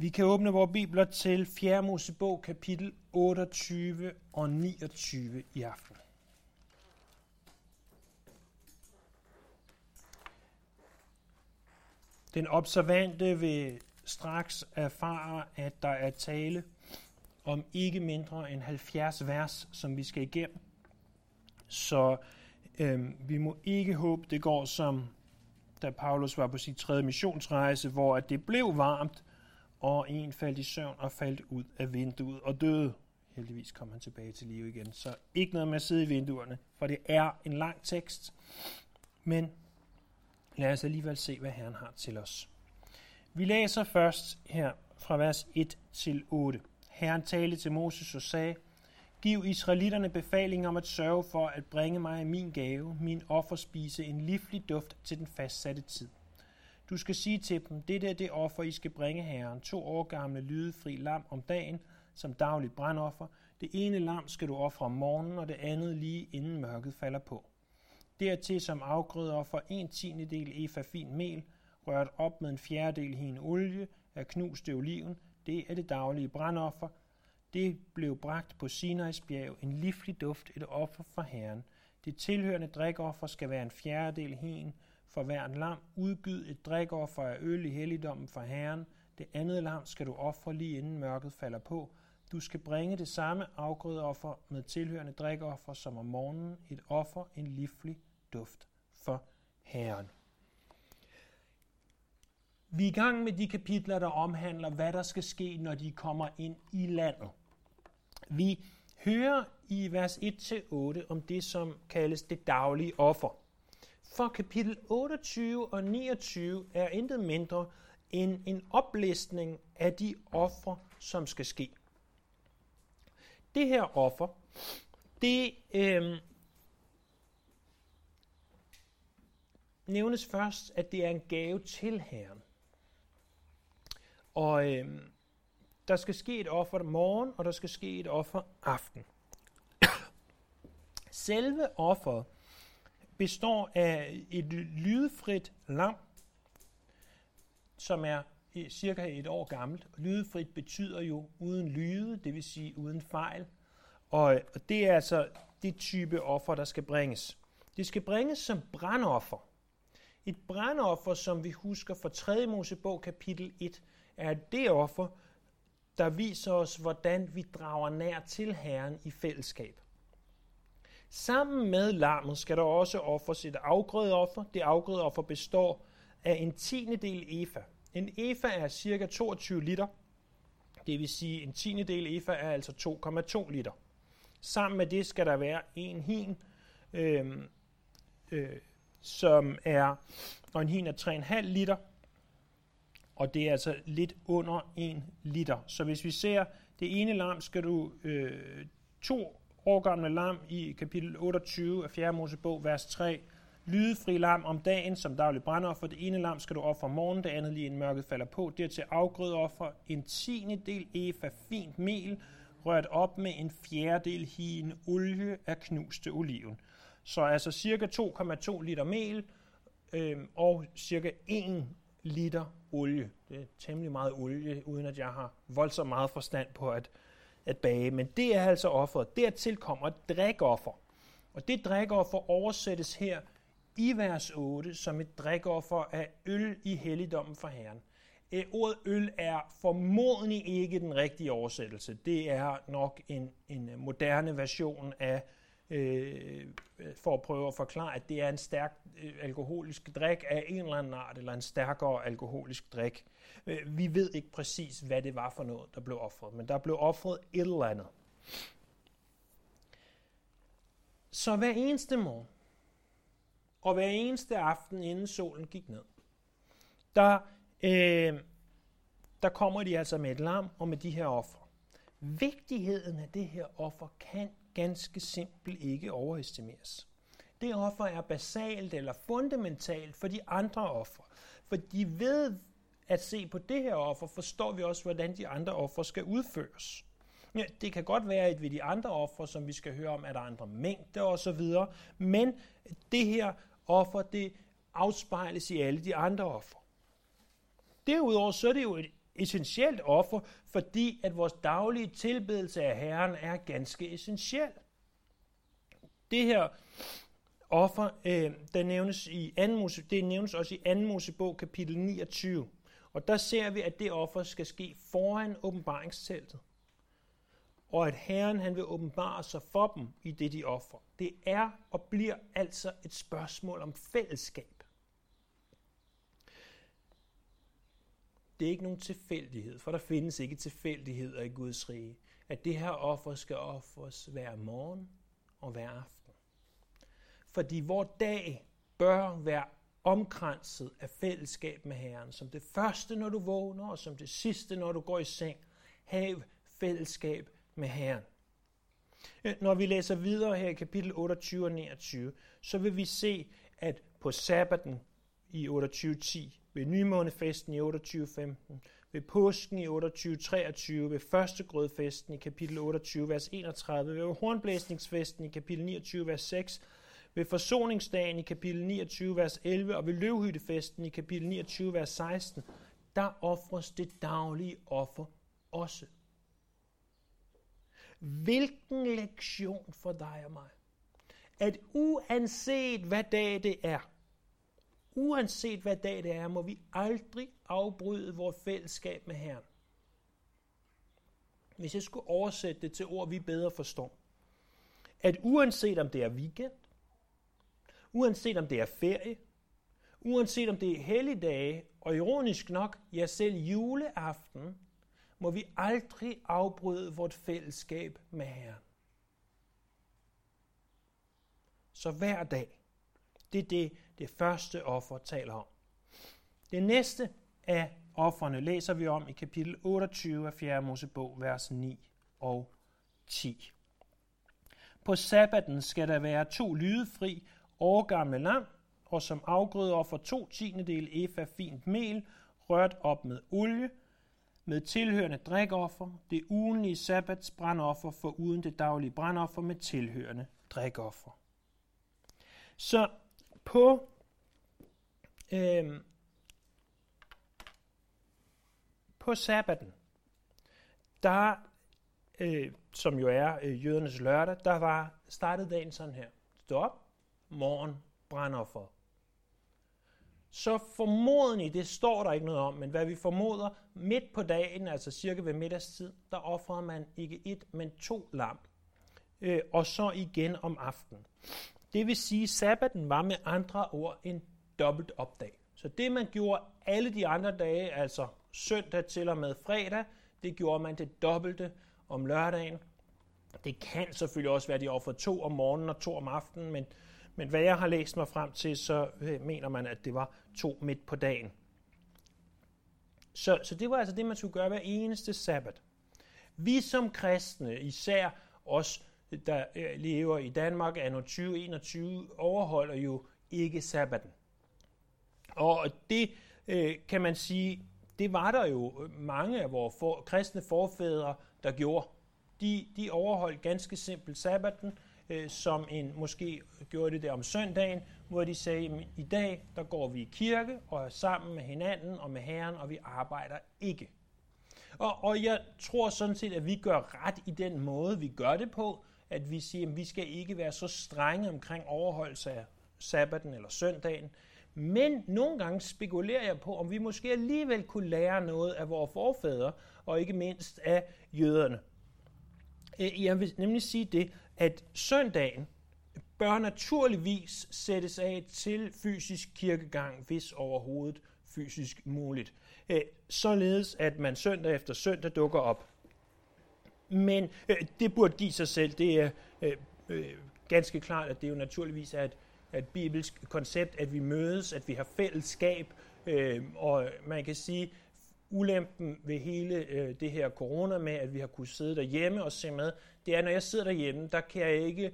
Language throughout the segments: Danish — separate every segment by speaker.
Speaker 1: Vi kan åbne vores bibler til 4. Mosebog, kapitel 28 og 29 i aften. Den observante vil straks erfare, at der er tale om ikke mindre end 70 vers, som vi skal igennem. Så øh, vi må ikke håbe, det går som da Paulus var på sin tredje missionsrejse, hvor at det blev varmt, og en faldt i søvn og faldt ud af vinduet og døde. Heldigvis kom han tilbage til live igen. Så ikke noget med at sidde i vinduerne, for det er en lang tekst. Men lad os alligevel se, hvad Herren har til os. Vi læser først her fra vers 1 til 8. Herren talte til Moses og sagde, Giv israelitterne befaling om at sørge for at bringe mig min gave, min offerspise, en livlig duft til den fastsatte tid. Du skal sige til dem, det er det offer, I skal bringe herren, to år gamle lydefri lam om dagen, som dagligt brandoffer. Det ene lam skal du ofre om morgenen, og det andet lige inden mørket falder på. Dertil som afgrødeoffer en tiende del efa fin mel, rørt op med en fjerdedel hin olie af knuste oliven, det er det daglige brandoffer. Det blev bragt på Sinais bjerg, en livlig duft, et offer for Herren. Det tilhørende drikoffer skal være en fjerdedel hin, for hver en lam, udgyd et drikoffer af øl i helligdommen for Herren. Det andet lam skal du ofre lige inden mørket falder på. Du skal bringe det samme afgrødeoffer med tilhørende drikoffer som om morgenen, et offer, en livlig duft for Herren. Vi er i gang med de kapitler, der omhandler, hvad der skal ske, når de kommer ind i landet. Vi hører i vers 1-8 om det, som kaldes det daglige offer. For kapitel 28 og 29 er intet mindre end en oplistning af de ofre, som skal ske. Det her offer, det øh, nævnes først, at det er en gave til Herren. Og øh, der skal ske et offer morgen, og der skal ske et offer aften. Selve offeret består af et lydfrit lam, som er eh, cirka et år gammelt. Lydefrit betyder jo uden lyde, det vil sige uden fejl. Og det er altså det type offer, der skal bringes. Det skal bringes som brandoffer. Et brandoffer, som vi husker fra 3. Mosebog kapitel 1, er det offer, der viser os, hvordan vi drager nær til Herren i fællesskab. Sammen med lammet skal der også offres et afgrødeoffer. Det afgrødeoffer består af en tiende del efa. En efa er cirka 22 liter. Det vil sige, en tiende del efa er altså 2,2 liter. Sammen med det skal der være en hin, øh, øh, som er, og en hin er 3,5 liter, og det er altså lidt under 1 liter. Så hvis vi ser det ene lam, skal du øh, to år lam i kapitel 28 af 4. Mosebog, vers 3. Lydefri lam om dagen som daglig brandoffer. Det ene lam skal du ofre om morgenen, det andet lige inden mørket falder på. Dertil afgrødeoffer en tiende del efa fint mel, rørt op med en fjerdedel hin olie af knuste oliven. Så altså cirka 2,2 liter mel øh, og cirka 1 liter olie. Det er temmelig meget olie, uden at jeg har voldsomt meget forstand på at, at bage. Men det er altså offeret. Dertil kommer drikoffer. Og det drikoffer oversættes her i vers 8 som et drikoffer af øl i helligdommen for Herren. Æ, ordet øl er formodentlig ikke den rigtige oversættelse. Det er nok en, en moderne version af øh, for at prøve at forklare, at det er en stærk øh, alkoholisk drik af en eller anden art, eller en stærkere alkoholisk drik. Øh, vi ved ikke præcis, hvad det var for noget, der blev offret, men der blev offret et eller andet. Så hver eneste morgen, og hver eneste aften, inden solen gik ned, der, øh, der kommer de altså med et lam og med de her offer. Vigtigheden af det her offer kan ganske simpelt ikke overestimeres. Det offer er basalt eller fundamentalt for de andre ofre, For de ved at se på det her offer, forstår vi også, hvordan de andre ofre skal udføres. Ja, det kan godt være, at ved de andre ofre, som vi skal høre om, er der andre mængder osv., men det her offer, det afspejles i alle de andre ofre. Derudover så er det jo et, essentielt offer, fordi at vores daglige tilbedelse af Herren er ganske essentiel. Det her offer, øh, der nævnes i 2. Mose, det nævnes også i 2. Mosebog kapitel 29. Og der ser vi, at det offer skal ske foran åbenbaringsteltet. Og at Herren han vil åbenbare sig for dem i det, de offer. Det er og bliver altså et spørgsmål om fællesskab. Det er ikke nogen tilfældighed, for der findes ikke tilfældigheder i Guds rige, at det her offer skal offres hver morgen og hver aften. Fordi vor dag bør være omkranset af fællesskab med Herren. Som det første, når du vågner, og som det sidste, når du går i seng. Hav fællesskab med Herren. Øh, når vi læser videre her i kapitel 28 og 29, så vil vi se, at på sabbaten i 28.10, ved nymånefesten i 28.15, ved påsken i 28.23, ved første grødfesten i kapitel 28, vers 31, ved hornblæsningsfesten i kapitel 29, vers 6, ved forsoningsdagen i kapitel 29, vers 11, og ved løvhyttefesten i kapitel 29, vers 16, der offres det daglige offer også. Hvilken lektion for dig og mig, at uanset hvad dag det er, uanset hvad dag det er, må vi aldrig afbryde vores fællesskab med Herren. Hvis jeg skulle oversætte det til ord, vi bedre forstår, at uanset om det er weekend, uanset om det er ferie, uanset om det er helligdage, og ironisk nok, ja selv juleaften, må vi aldrig afbryde vort fællesskab med Herren. Så hver dag, det er det, det første offer taler om. Det næste af offerne læser vi om i kapitel 28 af 4. Mosebog, vers 9 og 10. På sabbaten skal der være to lydefri årgamle lam, og som afgrøder for to tiendedel efa fint mel, rørt op med olie, med tilhørende drikoffer, det ugenlige sabbats brandoffer for uden det daglige brandoffer med tilhørende drikoffer. Så på øh, på sabbaten, der, øh, som jo er øh, jødernes lørdag, der var startet dagen sådan her. Stå op, morgen, for. Så formodentlig, det står der ikke noget om, men hvad vi formoder, midt på dagen, altså cirka ved middagstid, der offrede man ikke et, men to lam. Øh, og så igen om aftenen. Det vil sige, at sabbaten var med andre ord en dobbelt opdag. Så det man gjorde alle de andre dage, altså søndag til og med fredag, det gjorde man det dobbelte om lørdagen. Det kan selvfølgelig også være, at de offrede to om morgenen og to om aftenen, men, men hvad jeg har læst mig frem til, så øh, mener man, at det var to midt på dagen. Så, så det var altså det, man skulle gøre hver eneste sabbat. Vi som kristne, især os, der øh, lever i Danmark anno 2021, overholder jo ikke sabbaten. Og det øh, kan man sige, det var der jo mange af vores for, kristne forfædre, der gjorde. De, de overholdt ganske simpelt sabbaten, øh, som en måske gjorde det der om søndagen, hvor de sagde, at i dag der går vi i kirke og er sammen med hinanden og med Herren, og vi arbejder ikke. Og, og jeg tror sådan set, at vi gør ret i den måde, vi gør det på, at vi siger, at vi skal ikke være så strenge omkring overholdelse af sabbaten eller søndagen. Men nogle gange spekulerer jeg på, om vi måske alligevel kunne lære noget af vores forfædre, og ikke mindst af jøderne. Øh, jeg vil nemlig sige det, at søndagen bør naturligvis sættes af til fysisk kirkegang, hvis overhovedet fysisk muligt. Øh, således at man søndag efter søndag dukker op. Men øh, det burde give sig selv. Det er øh, øh, ganske klart, at det jo naturligvis er et et bibelsk koncept, at vi mødes, at vi har fællesskab, øh, og man kan sige, ulempen ved hele øh, det her corona med, at vi har kunnet sidde derhjemme og se med, det er, når jeg sidder derhjemme, der kan jeg ikke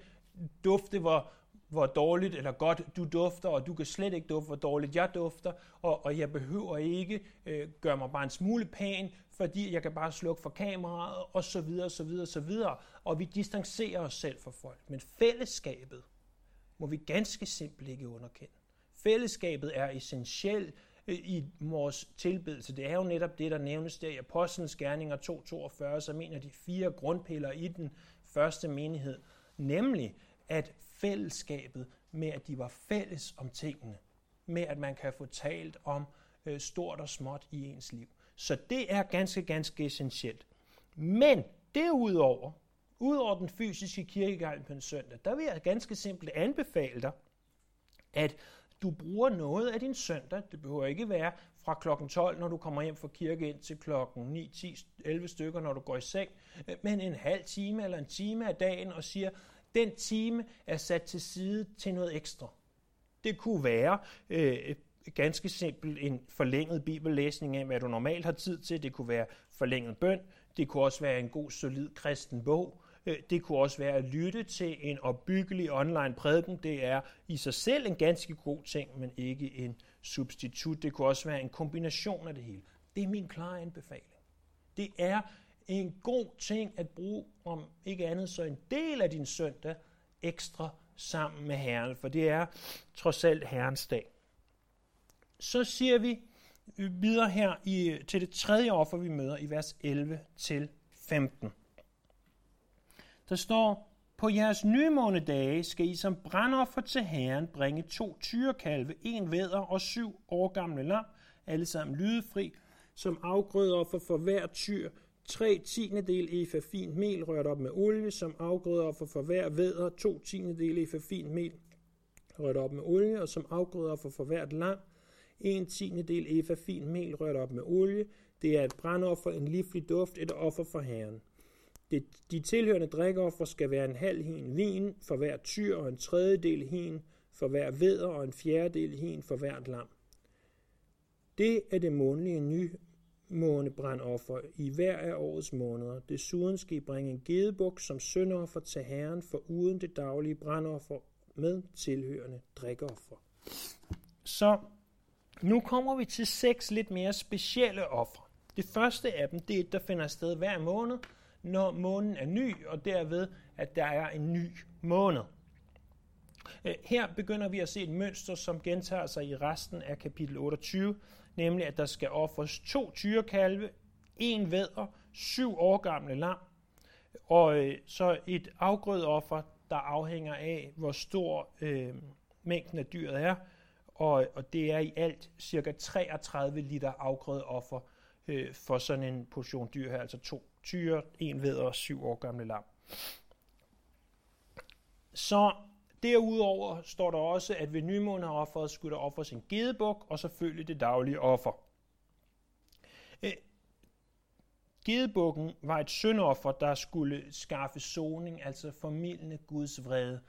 Speaker 1: dufte, hvor, hvor dårligt eller godt du dufter, og du kan slet ikke dufte, hvor dårligt jeg dufter, og, og jeg behøver ikke øh, gøre mig bare en smule pæn, fordi jeg kan bare slukke for kameraet, og så videre, så videre, så videre. Og vi distancerer os selv fra folk. Men fællesskabet, må vi ganske simpelt ikke underkende. Fællesskabet er essentielt øh, i vores tilbedelse, det er jo netop det, der nævnes der i Apostlenes Gerninger 2.42, som en af de fire grundpiller i den første menighed, nemlig at fællesskabet med, at de var fælles om tingene, med at man kan få talt om øh, stort og småt i ens liv. Så det er ganske, ganske essentielt. Men derudover, udover den fysiske kirkegang på en søndag, der vil jeg ganske simpelt anbefale dig, at du bruger noget af din søndag. Det behøver ikke være fra klokken 12, når du kommer hjem fra kirke, ind til klokken 9, 10, 11 stykker, når du går i seng, men en halv time eller en time af dagen og siger, den time er sat til side til noget ekstra. Det kunne være øh, ganske simpelt en forlænget bibellæsning af, hvad du normalt har tid til. Det kunne være forlænget bøn. Det kunne også være en god, solid kristen bog. Øh, det kunne også være at lytte til en opbyggelig online prædiken. Det er i sig selv en ganske god ting, men ikke en substitut. Det kunne også være en kombination af det hele. Det er min klare anbefaling. Det er en god ting at bruge, om ikke andet så en del af din søndag ekstra sammen med Herren, for det er trods alt Herrens dag. Så siger vi videre her i, til det tredje offer, vi møder i vers 11 til 15. Der står, på jeres nymånedage skal I som brændoffer til Herren bringe to tyrekalve, en væder og syv år gamle lam, alle sammen lydefri, som afgrødoffer for hver tyr, tre tiendedel efa fint mel rørt op med olie, som afgrødoffer for hver væder, to tiendedel efa fint mel rørt op med olie, og som afgrødoffer for hvert lam, en tiendedel efa fint mel rørt op med olie. Det er et brandoffer, en livlig duft, et offer for Herren. Det, de tilhørende drikkeoffer skal være en halv hin vin for hver tyr og en tredjedel hin for hver væder og en fjerdedel hin for hvert lam. Det er det månedlige nymånebrandoffer i hver af årets måneder. Desuden skal I bringe en gedebuk som syndoffer til Herren for uden det daglige brandoffer med tilhørende drikoffer. Så nu kommer vi til seks lidt mere specielle ofre. Det første af dem, det er et, der finder sted hver måned, når månen er ny, og derved, at der er en ny måned. Øh, her begynder vi at se et mønster, som gentager sig i resten af kapitel 28, nemlig at der skal ofres to tyrekalve, en vædder, syv år gamle lam, og øh, så et afgrødeoffer, der afhænger af, hvor stor øh, mængden af dyret er, og, og det er i alt cirka 33 liter afgrødeoffer øh, for sådan en portion dyr her, altså to tyre, en ved og syv år gamle lam. Så derudover står der også, at ved nymåneofferet skulle der offres en gedebuk, og selvfølgelig det daglige offer. Øh, gedebukken var et syndoffer, der skulle skaffe soning, altså formidlende Guds vrede,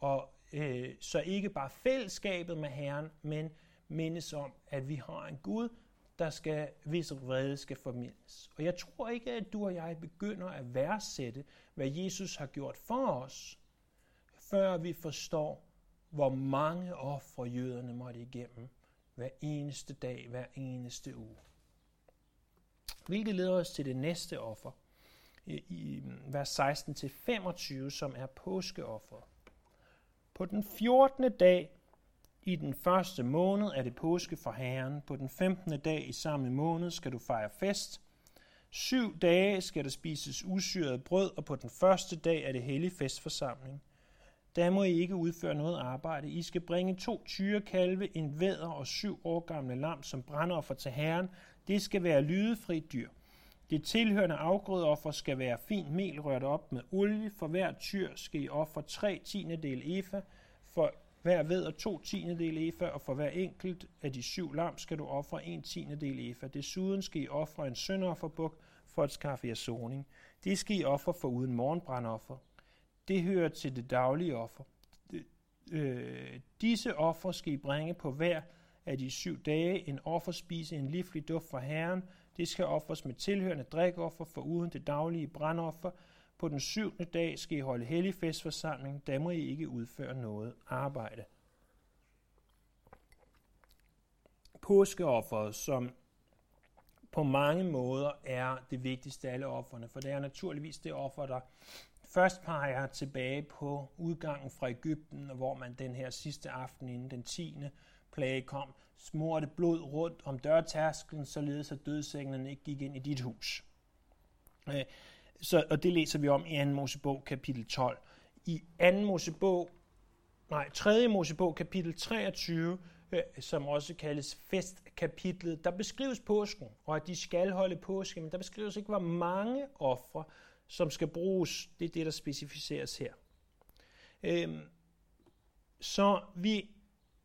Speaker 1: og øh, så ikke bare fællesskabet med Herren, men mindes om, at vi har en Gud, der skal, hvis vrede skal formidles. Og jeg tror ikke, at du og jeg begynder at værdsætte, hvad Jesus har gjort for os, før vi forstår, hvor mange ofre jøderne måtte igennem hver eneste dag, hver eneste uge. Hvilket leder os til det næste offer, i vers 16-25, som er påskeofferet. På den 14. dag i den første måned er det påske for Herren. På den 15. dag i samme måned skal du fejre fest. Syv dage skal der spises usyret brød, og på den første dag er det hellig festforsamling. Der må I ikke udføre noget arbejde. I skal bringe to tyrekalve, en væder og syv år gamle lam som brandoffer til Herren. Det skal være lydefri dyr. Det tilhørende afgrødeoffer skal være fint mel rørt op med olie. For hver tyr skal I ofre tre tiendedel efa. For hver ved og to tiendedel efa, og for hver enkelt af de syv lam skal du ofre en tiendedel efa. Desuden skal I ofre en sønderofferbuk for at skaffe jer soning. Det skal I ofre for uden morgenbrandoffer. Det hører til det daglige offer. Øh, disse offer skal I bringe på hver af de syv dage. En offer spise en livlig duft fra Herren. Det skal offres med tilhørende drikoffer for uden det daglige brandoffer. På den syvende dag skal I holde hellig festforsamling, der må I ikke udføre noget arbejde. Påskeofferet, som på mange måder er det vigtigste af alle offerne, for det er naturligvis det offer, der først peger tilbage på udgangen fra Ægypten, hvor man den her sidste aften inden den 10. plage kom, smurte blod rundt om dørtærsklen, således at dødsenglen ikke gik ind i dit hus. Øh, så, og det læser vi om i 2. Mosebog kapitel 12. I 2. Mosebog, nej, 3. Mosebog kapitel 23, øh, som også kaldes festkapitlet, der beskrives påsken, og at de skal holde påske, men der beskrives ikke, hvor mange ofre, som skal bruges. Det er det, der specificeres her. Øhm, så vi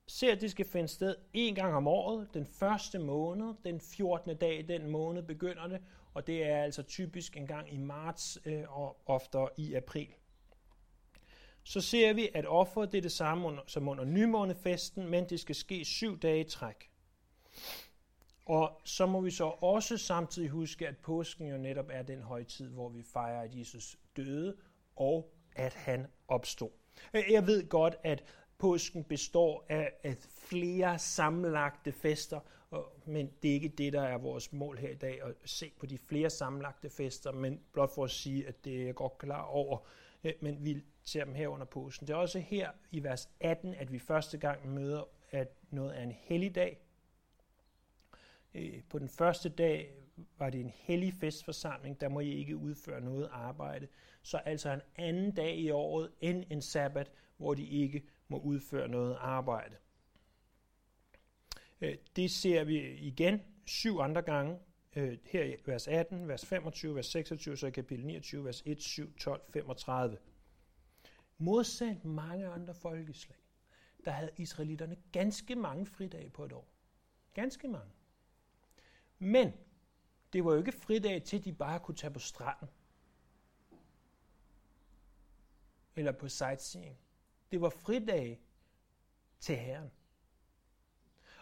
Speaker 1: ser, at det skal finde sted en gang om året, den første måned, den 14. dag i den måned begynder det, og det er altså typisk en gang i marts øh, og oftere i april. Så ser vi, at offeret det er det samme under, som under nymånefesten, men det skal ske syv dage i træk. Og så må vi så også samtidig huske, at påsken jo netop er den højtid, hvor vi fejrer, at Jesus døde, og at han opstod. Jeg ved godt, at påsken består af, af flere sammenlagte fester, men det er ikke det, der er vores mål her i dag, at se på de flere sammenlagte fester, men blot for at sige, at det er jeg godt klar over, eh, men vi ser dem her under påsken. Det er også her i vers 18, at vi første gang møder, at noget er en helligdag. Øh, på den første dag var det en hellig festforsamling, der må I ikke udføre noget arbejde. Så altså en anden dag i året end en sabbat, hvor de ikke må udføre noget arbejde. Øh, det ser vi igen syv andre gange, øh, her i vers 18, vers 25, vers 26, så i kapitel 29, vers 1, 7, 12, 35. Modsat mange andre folkeslag, der havde israelitterne ganske mange fridage på et år. Ganske mange. Men det var jo ikke fridag til, at de bare kunne tage på stranden. Eller på sightseeing. Det var fridag til Herren.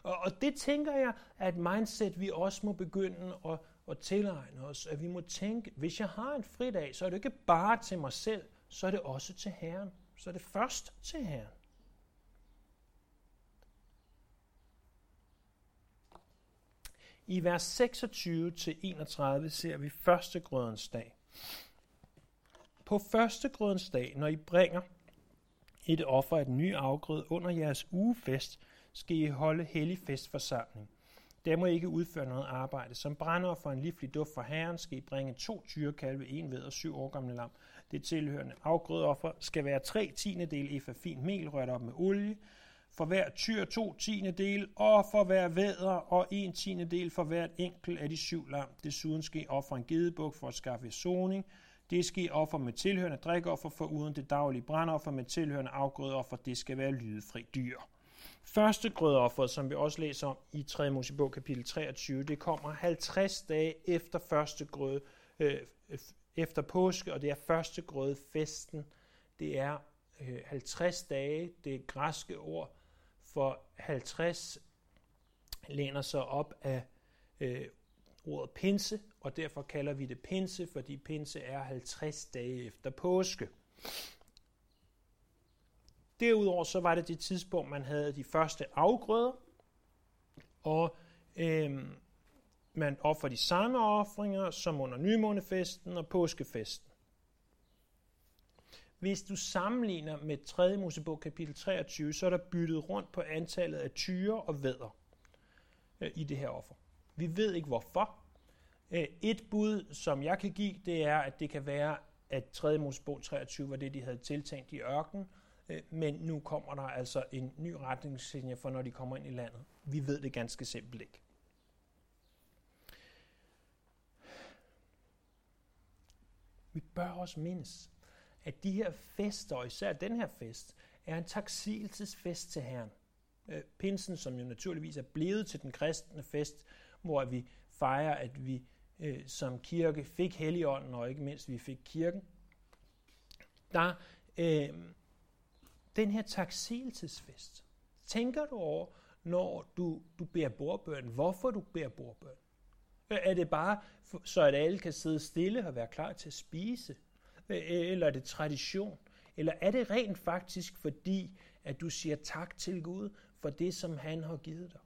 Speaker 1: Og, og det tænker jeg er et mindset, vi også må begynde at, at tilegne os. At vi må tænke, hvis jeg har en fridag, så er det ikke bare til mig selv, så er det også til Herren. Så er det først til Herren. I vers 26-31 ser vi første grødens dag. På første grødens dag, når I bringer et offer af den nye afgrøde under jeres ugefest, skal I holde hellig festforsamling. Der må I ikke udføre noget arbejde. Som brænder for en livlig duft for Herren skal I bringe to tyrekalve, en ved og syv år gamle lam. Det tilhørende afgrødeoffer skal være tre tiendedel efa fint mel rørt op med olie, for hver tyr to tiende del, og for hver væder og en tiende del for hvert enkelt af de syv lam. Desuden skal I ofre en gedebuk for at skaffe soning. Det skal I offer med tilhørende drikoffer for uden det daglige brandoffer med tilhørende afgrødeoffer. Det skal være lydefri dyr. Første grødoffer, som vi også læser om i 3. Mosebog kapitel 23, det kommer 50 dage efter første grød, øh, efter påske, og det er første grød festen. Det er øh, 50 dage, det græske ord for 50 læner sig op af øh, ordet pinse, og derfor kalder vi det pinse, fordi pinse er 50 dage efter påske. Derudover så var det det tidspunkt, man havde de første afgrøder, og øh, man offer de samme offringer som under nymånefesten og påskefesten. Hvis du sammenligner med 3. Mosebog kapitel 23, så er der byttet rundt på antallet af tyre og vædder øh, i det her offer. Vi ved ikke hvorfor. Øh, et bud, som jeg kan give, det er, at det kan være, at 3. Mosebog 23 var det, de havde tiltænkt i ørkenen, Øh, men nu kommer der altså en ny retningslinje for, når de kommer ind i landet. Vi ved det ganske simpelt ikke. Vi bør også mindes, at de her fester, og især den her fest, er en taksigelsesfest til Herren. Øh, pinsen, som jo naturligvis er blevet til den kristne fest, hvor vi fejrer, at vi øh, som kirke fik Helligånden, og ikke mindst vi fik kirken, der øh, den her taksigelsesfest, tænker du over, når du, du beder bordbøn, hvorfor du beder bordbøn? Øh, er det bare, så at alle kan sidde stille og være klar til at spise? Øh, eller er det tradition? Eller er det rent faktisk fordi, at du siger tak til Gud for det, som han har givet dig?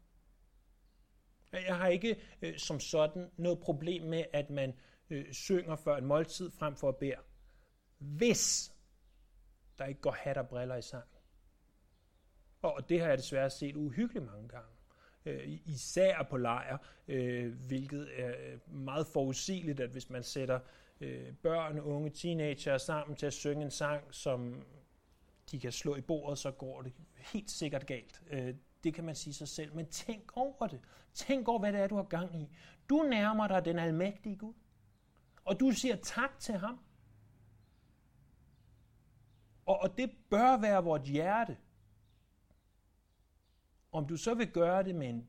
Speaker 1: Øh, jeg har ikke øh, som sådan noget problem med, at man øh, synger før en måltid frem for at bede. Hvis der ikke går hat og briller i sang. Og det har jeg desværre set uhyggeligt mange gange. Øh, især på lejr, øh, hvilket er meget forudsigeligt, at hvis man sætter øh, børn, unge, teenager sammen til at synge en sang, som de kan slå i bordet, så går det helt sikkert galt. Øh, det kan man sige sig selv. Men tænk over det. Tænk over, hvad det er, du har gang i. Du nærmer dig den almægtige Gud. Og du siger tak til ham. Og, og det bør være vort hjerte. Om du så vil gøre det med en,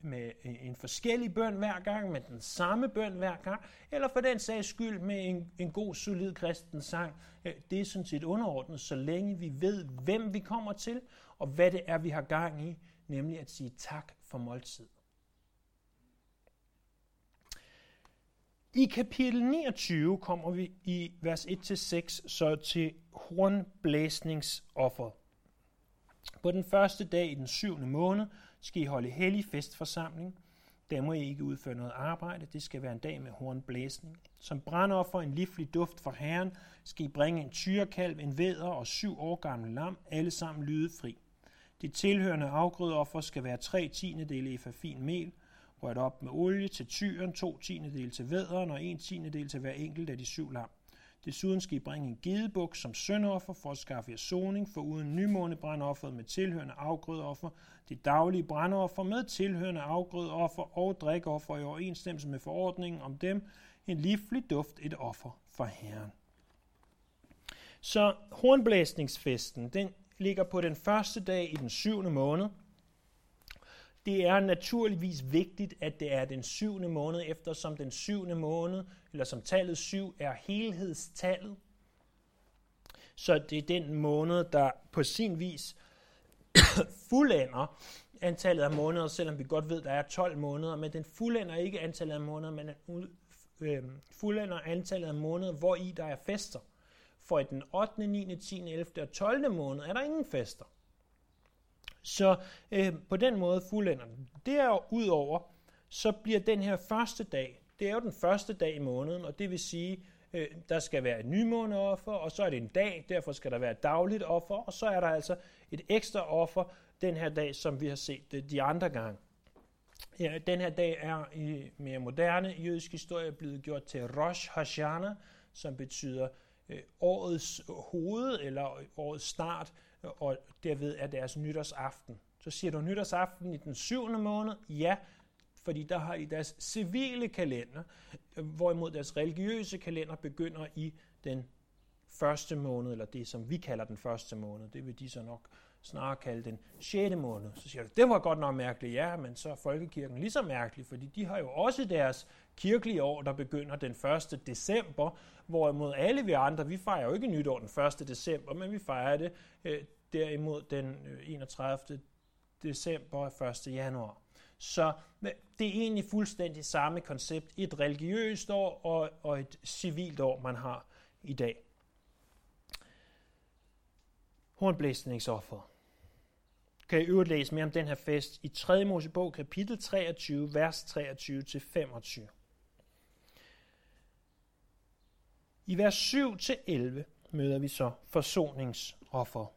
Speaker 1: med en forskellig bøn hver gang, med den samme bøn hver gang, eller for den sags skyld med en, en god, solid kristen sang, øh, det er sådan set underordnet, så længe vi ved, hvem vi kommer til, og hvad det er, vi har gang i, nemlig at sige tak for måltid. I kapitel 29 kommer vi i vers 1-6 så til hornblæsningsofferet. På den første dag i den syvende måned skal I holde hellig festforsamling. Der må I ikke udføre noget arbejde. Det skal være en dag med hornblæsning. Som brandoffer en livlig duft for Herren skal I bringe en tyrekalv, en væder og syv år gamle lam, alle sammen lydefri. De tilhørende afgrødeoffer skal være tre tiendedele efa fin mel, rørt op med olie til tyren, to tiendedele til væderen og en tiendedel til hver enkelt af de syv lam. Desuden skal I bringe en gedebuk som søndoffer for at skaffe jer soning, for uden nymånebrændoffer med tilhørende afgrødeoffer, det daglige brandoffer med tilhørende afgrødeoffer og drikoffer i overensstemmelse med forordningen om dem, en livlig duft et offer for Herren. Så hornblæsningsfesten, den ligger på den første dag i den syvende måned. Det er naturligvis vigtigt, at det er den syvende måned, eftersom den syvende måned, eller som tallet syv, er helhedstallet. Så det er den måned, der på sin vis fuldender antallet af måneder, selvom vi godt ved, at der er 12 måneder, men den fuldender ikke antallet af måneder, men den øh, fuldender antallet af måneder, hvor i der er fester. For i den 8., 9., 10., 11. og 12. måned er der ingen fester. Så øh, på den måde fuldender den. Derudover, så bliver den her første dag, det er jo den første dag i måneden, og det vil sige, øh, der skal være et nymåneoffer, og så er det en dag, derfor skal der være et dagligt offer, og så er der altså et ekstra offer den her dag, som vi har set det de andre gange. Ja, den her dag er i mere moderne jødisk historie blevet gjort til Rosh Hashanah, som betyder øh, årets hoved eller årets start, og derved er deres nytårsaften. Så siger du nytårsaften i den syvende måned? Ja, fordi der har I deres civile kalender, hvorimod deres religiøse kalender begynder i den første måned, eller det som vi kalder den første måned. Det vil de så nok snarere kalde den sjette måned. Så siger du, det var godt nok mærkeligt. Ja, men så er folkekirken lige så mærkelig, fordi de har jo også deres kirkelige år, der begynder den 1. december, hvorimod alle vi andre, vi fejrer jo ikke nytår den 1. december, men vi fejrer det øh, derimod den øh, 31. December og 1. januar. Så det er egentlig fuldstændig samme koncept. Et religiøst år og, og et civilt år, man har i dag. Hornblæsningsoffer kan I øvrigt læse mere om den her fest i 3. Mosebog, kapitel 23, vers 23-25. I vers 7-11 møder vi så forsoningsoffer.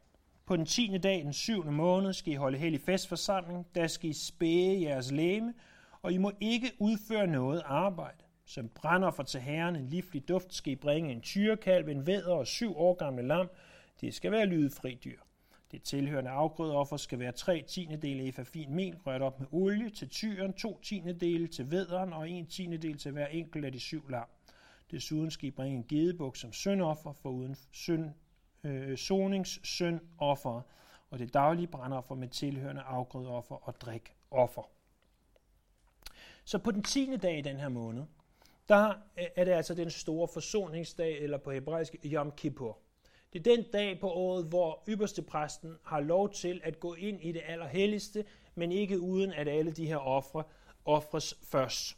Speaker 1: På den 10. dag, den 7. måned, skal I holde hellig festforsamling. Der skal I spæge jeres læme, og I må ikke udføre noget arbejde. Som for til herren en livlig duft skal I bringe en tyrekalv, en væder og syv år gamle lam. Det skal være lydefri dyr. Det tilhørende afgrødeoffer skal være 3 tiendedele efa fin mel rørt op med olie til tyren, 2 tiendedele til vederen og 1 tiendedel til hver enkelt af de syv lam. Desuden skal I bringe en gedebuk som syndoffer for uden synd, øh, soningssyndoffer og det daglige brandoffer med tilhørende afgrødeoffer og drikoffer. Så på den 10. dag i den her måned, der øh, er det altså den store forsoningsdag, eller på hebraisk Yom Kippur. Det er den dag på året, hvor ypperste præsten har lov til at gå ind i det allerhelligste, men ikke uden at alle de her ofre ofres først.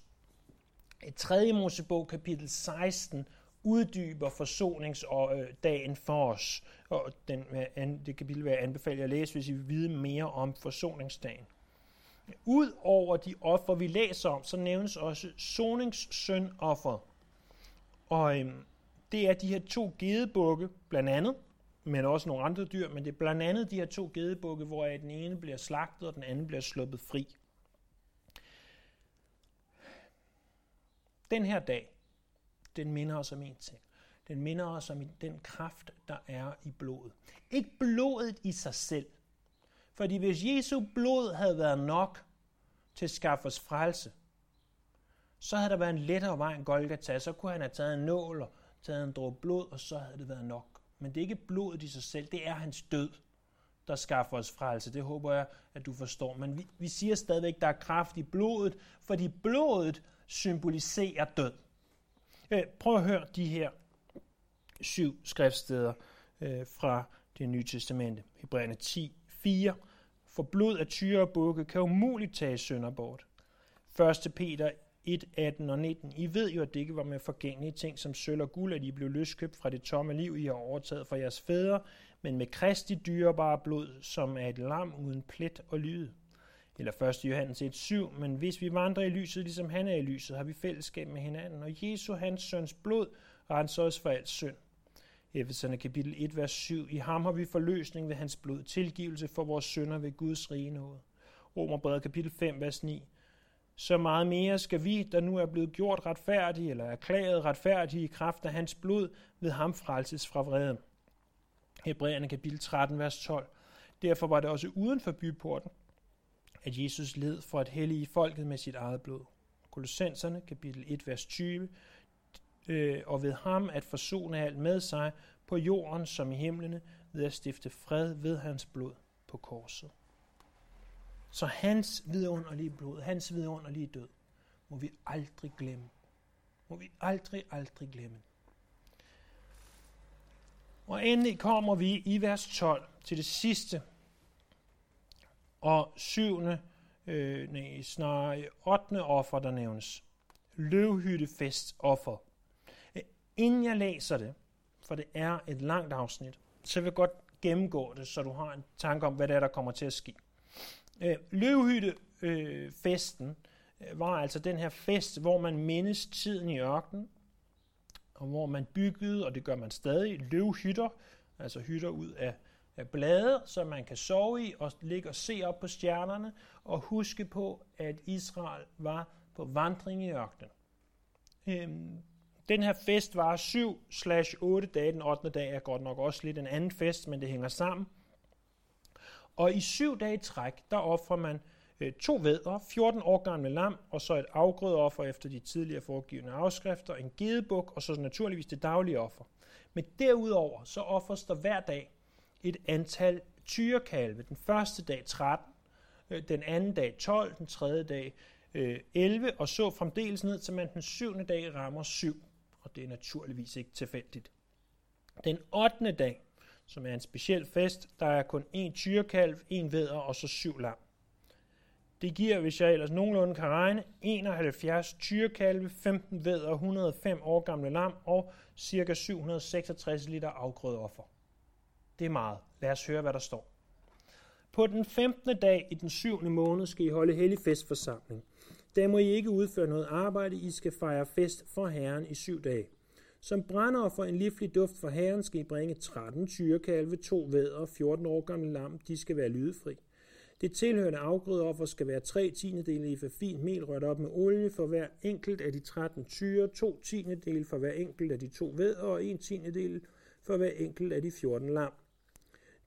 Speaker 1: I 3. Mosebog kapitel 16 uddyber forsoningsdagen øh, for os. Og den, øh, det kapitel vil jeg anbefale at læse, hvis I vil vide mere om forsoningsdagen. Udover de offer, vi læser om, så nævnes også soningssøndoffer. Og øhm, det er de her to gedebukke, blandt andet, men også nogle andre dyr, men det er blandt andet de her to gedebukke, hvor den ene bliver slagtet, og den anden bliver sluppet fri. Den her dag, den minder os om en ting. Den minder os om den kraft, der er i blodet. Ikke blodet i sig selv. Fordi hvis Jesu blod havde været nok til at skaffe os frelse, så havde der været en lettere vej end Golgata. Så kunne han have taget en nål og taget en dråbe blod, og så havde det været nok. Men det er ikke blodet i sig selv, det er hans død, der skaffer os frelse. Det håber jeg, at du forstår. Men vi, vi siger stadigvæk, at der er kraft i blodet, fordi blodet symboliserer død. Øh, prøv at høre de her syv skriftsteder øh, fra det nye testamente. Hebræerne 10, 4. For blod af tyre og bukke kan umuligt tage sønder bort. 1. Peter 1, 18 og 19. I ved jo, at det ikke var med forgængelige ting som sølv og guld, at I blev løskøbt fra det tomme liv, I har overtaget fra jeres fædre, men med kristi dyrebare blod, som er et lam uden plet og lyde. Eller 1. Johannes 1, 7. Men hvis vi vandrer i lyset, ligesom han er i lyset, har vi fællesskab med hinanden. Og Jesu, hans søns blod, renser os for alt synd. Efeserne kapitel 1, vers 7. I ham har vi forløsning ved hans blod, tilgivelse for vores synder ved Guds rige nåde. Romerbrevet kapitel 5, vers 9 så meget mere skal vi, der nu er blevet gjort retfærdige eller erklæret retfærdige i kraft af hans blod, ved ham frelses fra vreden. Hebræerne kapitel 13, vers 12. Derfor var det også uden for byporten, at Jesus led for at hellige folket med sit eget blod. Kolossenserne kapitel 1, vers 20. Øh, og ved ham at forsone alt med sig på jorden som i himlene, ved at stifte fred ved hans blod på korset. Så hans vidunderlige blod, hans vidunderlige død, må vi aldrig glemme. Må vi aldrig, aldrig glemme. Og endelig kommer vi i vers 12 til det sidste og syvende, øh, nej, snarere ottende offer, der nævnes. Løvhyttefest offer. Inden jeg læser det, for det er et langt afsnit, så vil jeg godt gennemgå det, så du har en tanke om, hvad det er, der kommer til at ske. Øh, Løvhyttefesten øh, var altså den her fest, hvor man mindes tiden i ørkenen, og hvor man byggede, og det gør man stadig, løvhytter, altså hytter ud af, af blade, så man kan sove i og ligge og se op på stjernerne, og huske på, at Israel var på vandring i ørkenen. Øhm, den her fest var 7-8 dage, den 8. dag er godt nok også lidt en anden fest, men det hænger sammen. Og i syv dage træk, der offrer man øh, to vædre, 14 år gamle lam, og så et afgrødeoffer efter de tidligere foregivende afskrifter, en gedebuk, og så naturligvis det daglige offer. Men derudover, så offres der hver dag et antal tyrekalve. Den første dag 13, øh, den anden dag 12, den tredje dag øh, 11, og så fremdeles ned til man den syvende dag rammer 7. Og det er naturligvis ikke tilfældigt. Den 8. dag, som er en speciel fest. Der er kun en tyrekalv, en veder og så syv lam. Det giver, hvis jeg ellers nogenlunde kan regne, 71 tyrekalve, 15 veder, 105 år gamle lam og ca. 766 liter afgrødeoffer. Det er meget. Lad os høre, hvad der står. På den 15. dag i den 7. måned skal I holde hellig festforsamling. Der må I ikke udføre noget arbejde, I skal fejre fest for Herren i syv dage. Som for en livlig duft for herren skal I bringe 13 tyrekalve, to vædder, 14 år gamle lam, de skal være lydefri. Det tilhørende afgrødeoffer skal være 3 tiendedele i for fint mel rørt op med olie for hver enkelt af de 13 tyre, 2 tiendedele for hver enkelt af de to vædder og 1 tiendedel for hver enkelt af de 14 lam.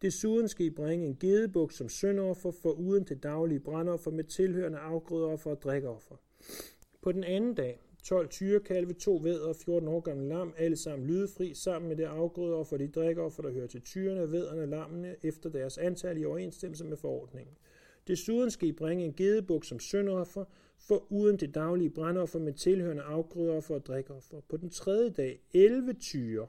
Speaker 1: Desuden skal I bringe en gedebuk som syndoffer for uden til daglige brandoffer med tilhørende afgrødeoffer og drikoffer. På den anden dag, 12 tyrekalve, to vædder og 14 år gamle lam, alle sammen lydefri, sammen med det og for de drikkeoffer, der hører til tyrene, vædderne, lammene, efter deres antal i overensstemmelse med forordningen. Desuden skal I bringe en gedebuk som syndoffer, for uden det daglige brandoffer med tilhørende afgrøder og drikoffer. På den tredje dag 11 tyre,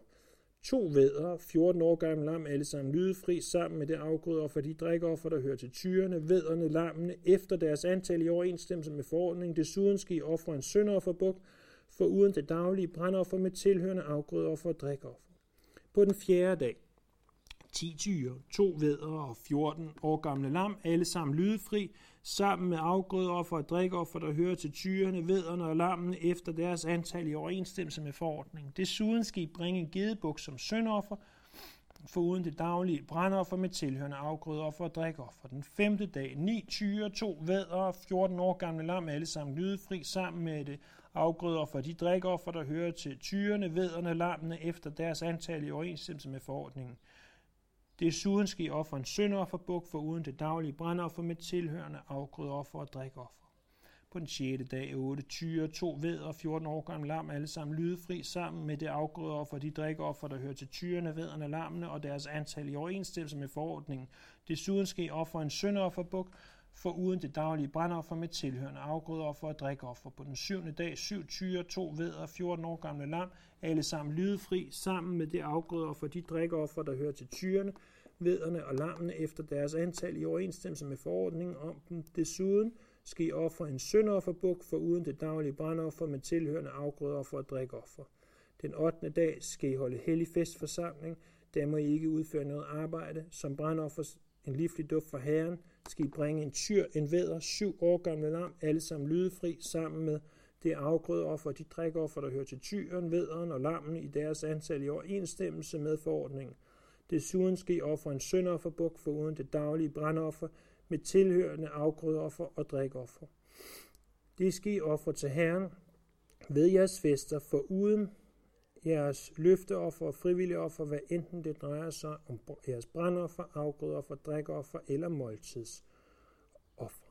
Speaker 1: To vædder, 14 år gamle lam, alle sammen lydefri, sammen med det afgrøder for de drikkeoffer, der hører til tyrene, vædderne, lammene, efter deres antal i overensstemmelse med forordningen. Desuden skal I ofre en syndofferbuk, for uden det daglige brandoffer med tilhørende afgrøder for drikkeoffer. På den fjerde dag, 10 tyre, to vædder og 14 år gamle lam, alle sammen lydefri, sammen med afgrødeoffer og drikoffer, der hører til tyrene, vædderne og lammene efter deres antal i overensstemmelse med forordningen. Desuden skal I bringe en gedebuk som syndoffer, for uden det daglige brandoffer med tilhørende afgrødeoffer og drikoffer. Den femte dag, ni tyre, to vædder og 14 år gamle lam, alle sammen lydefri, sammen med det afgrødeoffer de drikoffer, der hører til tyrene, vædderne, lammene efter deres antal i overensstemmelse med forordningen. Desuden skal I ofre en syndofferbuk for uden det daglige brandoffer med tilhørende afgrødeoffer og drikoffer. På den 6. dag 8 tyre, to ved og 14 år gamle lam, alle sammen lydefri sammen med det afgrødeoffer, de drikoffer, der hører til tyrene, vederne, lammene og deres antal i overensstemmelse med forordningen. Desuden skal I ofre en syndofferbuk, for uden det daglige brandoffer med tilhørende afgrødeoffer og drikoffer. På den syvende dag syv tyre, to ved og 14 år gamle lam, alle sammen lydefri, sammen med det afgrødeoffer, de drikoffer, der hører til tyrene, vederne og lammene efter deres antal i overensstemmelse med forordningen om dem. Desuden skal I ofre en syndofferbuk for uden det daglige brandoffer med tilhørende afgrødeoffer og drikoffer. Den 8. dag skal I holde hellig festforsamling. Der må I ikke udføre noget arbejde. Som brandoffer en livlig duft for Herren skal I bringe en tyr, en væder, syv år gamle lam, alle sammen lydefri, sammen med det afgrødeoffer og de drikoffer, der hører til tyren, vederen og lammen i deres antal i overensstemmelse med forordningen. Desuden skal I ofre en sønderofferbuk for uden det daglige brandoffer med tilhørende afgrødeoffer og drikoffer. Det skal I ofre til Herren ved jeres fester, for uden jeres løfteoffer og frivillige offer, hvad enten det drejer sig om jeres brandoffer, afgrødeoffer, drikkeoffer eller måltidsoffer.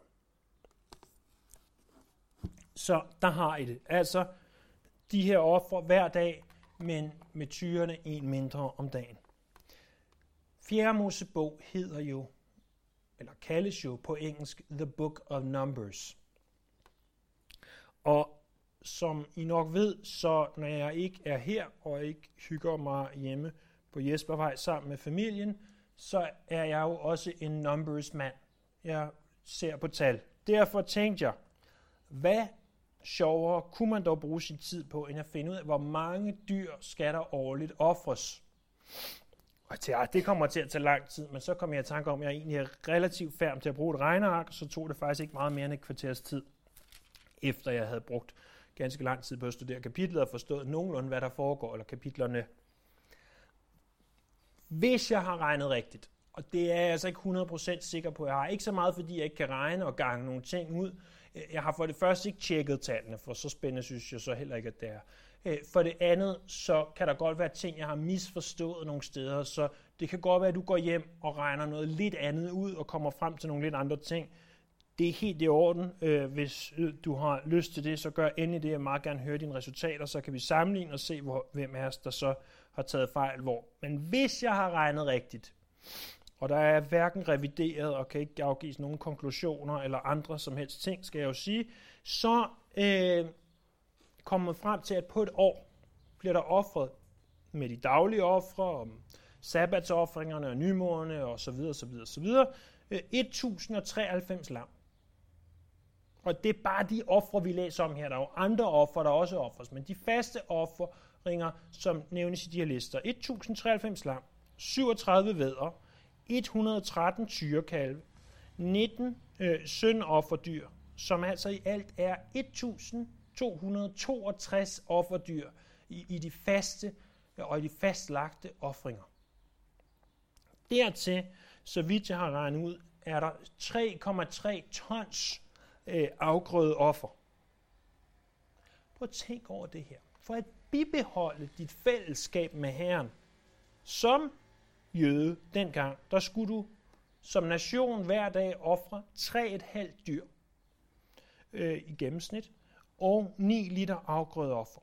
Speaker 1: Så der har I det. Altså de her offer hver dag, men med tyrene en mindre om dagen. Fjerde Mosebog hedder jo, eller kaldes jo på engelsk, The Book of Numbers. Og som I nok ved, så når jeg ikke er her og ikke hygger mig hjemme på Jespervej sammen med familien, så er jeg jo også en numbers mand. Jeg ser på tal. Derfor tænkte jeg, hvad sjovere kunne man dog bruge sin tid på, end at finde ud af, hvor mange dyr skal der årligt offres. Og jeg tænkte, det kommer til at tage lang tid, men så kom jeg i tanke om, at jeg egentlig er relativt færm til at bruge et regneark, så tog det faktisk ikke meget mere end et kvarters tid, efter jeg havde brugt ganske lang tid på at studere kapitlet og forstået nogenlunde, hvad der foregår, eller kapitlerne. Hvis jeg har regnet rigtigt, og det er jeg altså ikke 100% sikker på, jeg har ikke så meget, fordi jeg ikke kan regne og gange nogle ting ud. Øh, jeg har for det første ikke tjekket tallene, for så spændende synes jeg så heller ikke, at det er. Øh, for det andet, så kan der godt være ting, jeg har misforstået nogle steder, så det kan godt være, at du går hjem og regner noget lidt andet ud og kommer frem til nogle lidt andre ting. Det er helt i orden. Øh, hvis øh, du har lyst til det, så gør endelig det. Jeg meget gerne høre dine resultater, så kan vi sammenligne og se, hvor, hvem af os, der så har taget fejl hvor. Men hvis jeg har regnet rigtigt, og der er hverken revideret og kan ikke afgives nogen konklusioner eller andre som helst ting, skal jeg jo sige, så øh, kommer frem til, at på et år bliver der offret med de daglige ofre, og sabbatsoffringerne og nymorerne og så videre, så videre, så videre, øh, 1093 lam. Og det er bare de ofre, vi læser om her. Der er jo andre ofre, der også offres, men de faste offringer, som nævnes i de her lister. 1093 lam, 37 vædder, 113 tyrekalve, 19 øh, søndofferdyr, som altså i alt er 1262 offerdyr i, i de faste øh, og i de fastlagte offringer. Dertil, så vidt jeg har regnet ud, er der 3,3 tons øh, afgrøde offer. Prøv at tænke over det her. For at bibeholde dit fællesskab med Herren, som jøde dengang, der skulle du som nation hver dag ofre 3,5 dyr øh, i gennemsnit, og 9 liter afgrødeoffer.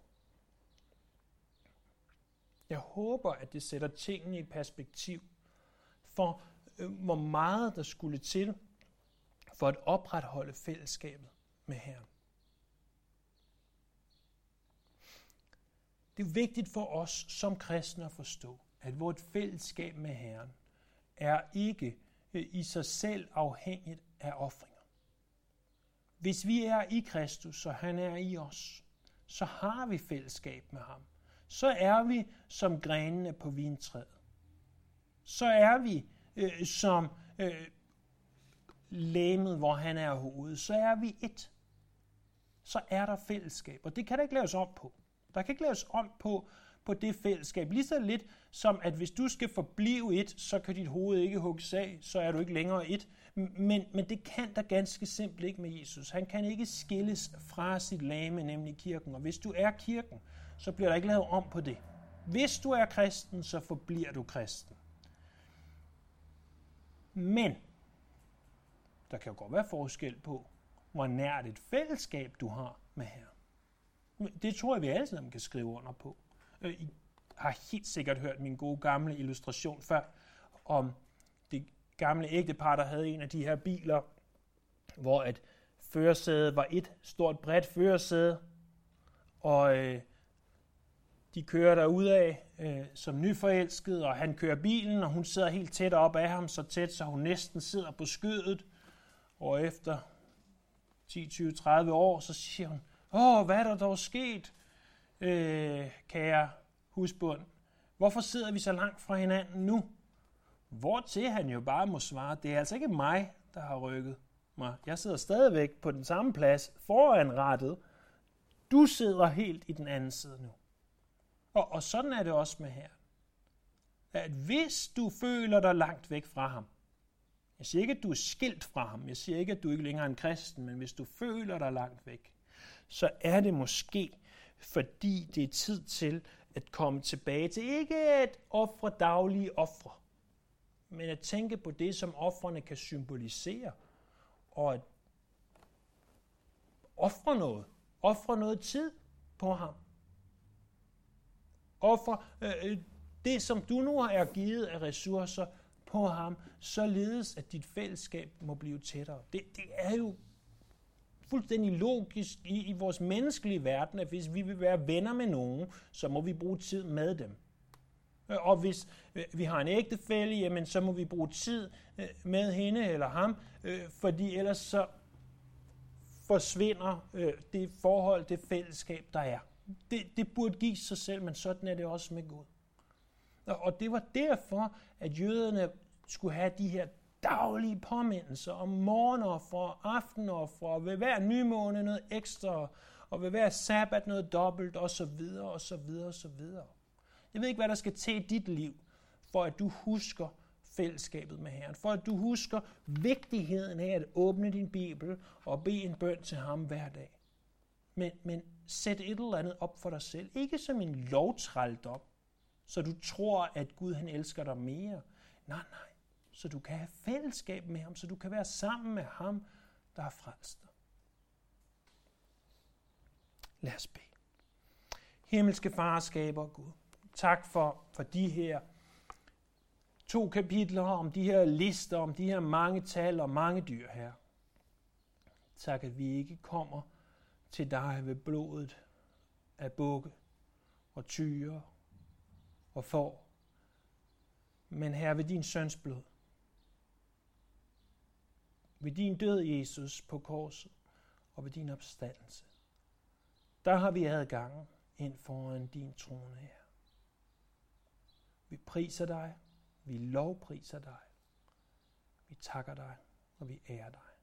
Speaker 1: Jeg håber, at det sætter tingene i perspektiv for, øh, hvor meget der skulle til for at opretholde fællesskabet med Herren. Det er vigtigt for os som kristne at forstå, at vores fællesskab med Herren er ikke øh, i sig selv afhængigt af offringer. Hvis vi er i Kristus, og han er i os, så har vi fællesskab med ham. Så er vi som grenene på vintræet. Så er vi øh, som øh, læmet, hvor han er hovedet, så er vi et. Så er der fællesskab, og det kan der ikke laves om på. Der kan ikke laves om på på det fællesskab. Lige så lidt som, at hvis du skal forblive et, så kan dit hoved ikke hugges af, så er du ikke længere et. Men, men det kan der ganske simpelt ikke med Jesus. Han kan ikke skilles fra sit lame, nemlig kirken. Og hvis du er kirken, så bliver der ikke lavet om på det. Hvis du er kristen, så forbliver du kristen. Men der kan jo godt være forskel på, hvor nært et fællesskab du har med her. Det tror jeg, vi alle sammen kan skrive under på. Øh, I har helt sikkert hørt min gode gamle illustration før om det gamle ægtepar, der havde en af de her biler, hvor at førersædet var et stort bredt førersæde, og øh, de kører der af øh, som nyforelskede, og han kører bilen, og hun sidder helt tæt op af ham, så tæt, så hun næsten sidder på skødet. Og efter 10, 20, 30 år, så siger hun, åh, hvad er der dog sket, øh, kære husbund? Hvorfor sidder vi så langt fra hinanden nu? Hvor til han jo bare må svare, det er altså ikke mig, der har rykket mig. Jeg sidder stadigvæk på den samme plads foran rettet. Du sidder helt i den anden side nu. Og, og sådan er det også med her. At hvis du føler dig langt væk fra ham, jeg siger ikke, at du er skilt fra ham, jeg siger ikke, at du ikke længere er en kristen, men hvis du føler dig langt væk, så er det måske, fordi det er tid til at komme tilbage til ikke at ofre daglige ofre, men at tænke på det, som offrene kan symbolisere, og at ofre noget, ofre noget tid på ham. Ofre øh, øh det, som du nu har givet af ressourcer på ham, således at dit fællesskab må blive tættere. Det, det er jo fuldstændig logisk i, i vores menneskelige verden, at hvis vi vil være venner med nogen, så må vi bruge tid med dem. Øh, og hvis øh, vi har en ægtefælle, jamen så må vi bruge tid øh, med hende eller ham, øh, fordi ellers så forsvinder øh, det forhold, det fællesskab, der er. Det, det burde give sig selv, men sådan er det også med Gud. Og det var derfor, at jøderne skulle have de her daglige påmindelser om morgenoffer, aftenoffer, og ved hver nymåne noget ekstra, og ved hver sabbat noget dobbelt, og så videre, og så videre, og så videre. Jeg ved ikke, hvad der skal til i dit liv, for at du husker fællesskabet med Herren, for at du husker vigtigheden af at åbne din Bibel og bede en bøn til ham hver dag. Men, men sæt et eller andet op for dig selv. Ikke som en lovtrældom, så du tror, at Gud han elsker dig mere. Nej, nej. Så du kan have fællesskab med ham, så du kan være sammen med ham, der har frelst dig. Lad os bede. Himmelske farskaber, Gud. Tak for, for de her to kapitler om de her lister, om de her mange tal og mange dyr her. Tak, at vi ikke kommer til dig ved blodet af bukke og tyre og får, men her ved din søns blod. Ved din død, Jesus, på korset og ved din opstandelse. Der har vi adgang ind foran din trone her. Vi priser dig, vi lovpriser dig, vi takker dig, og vi ærer dig.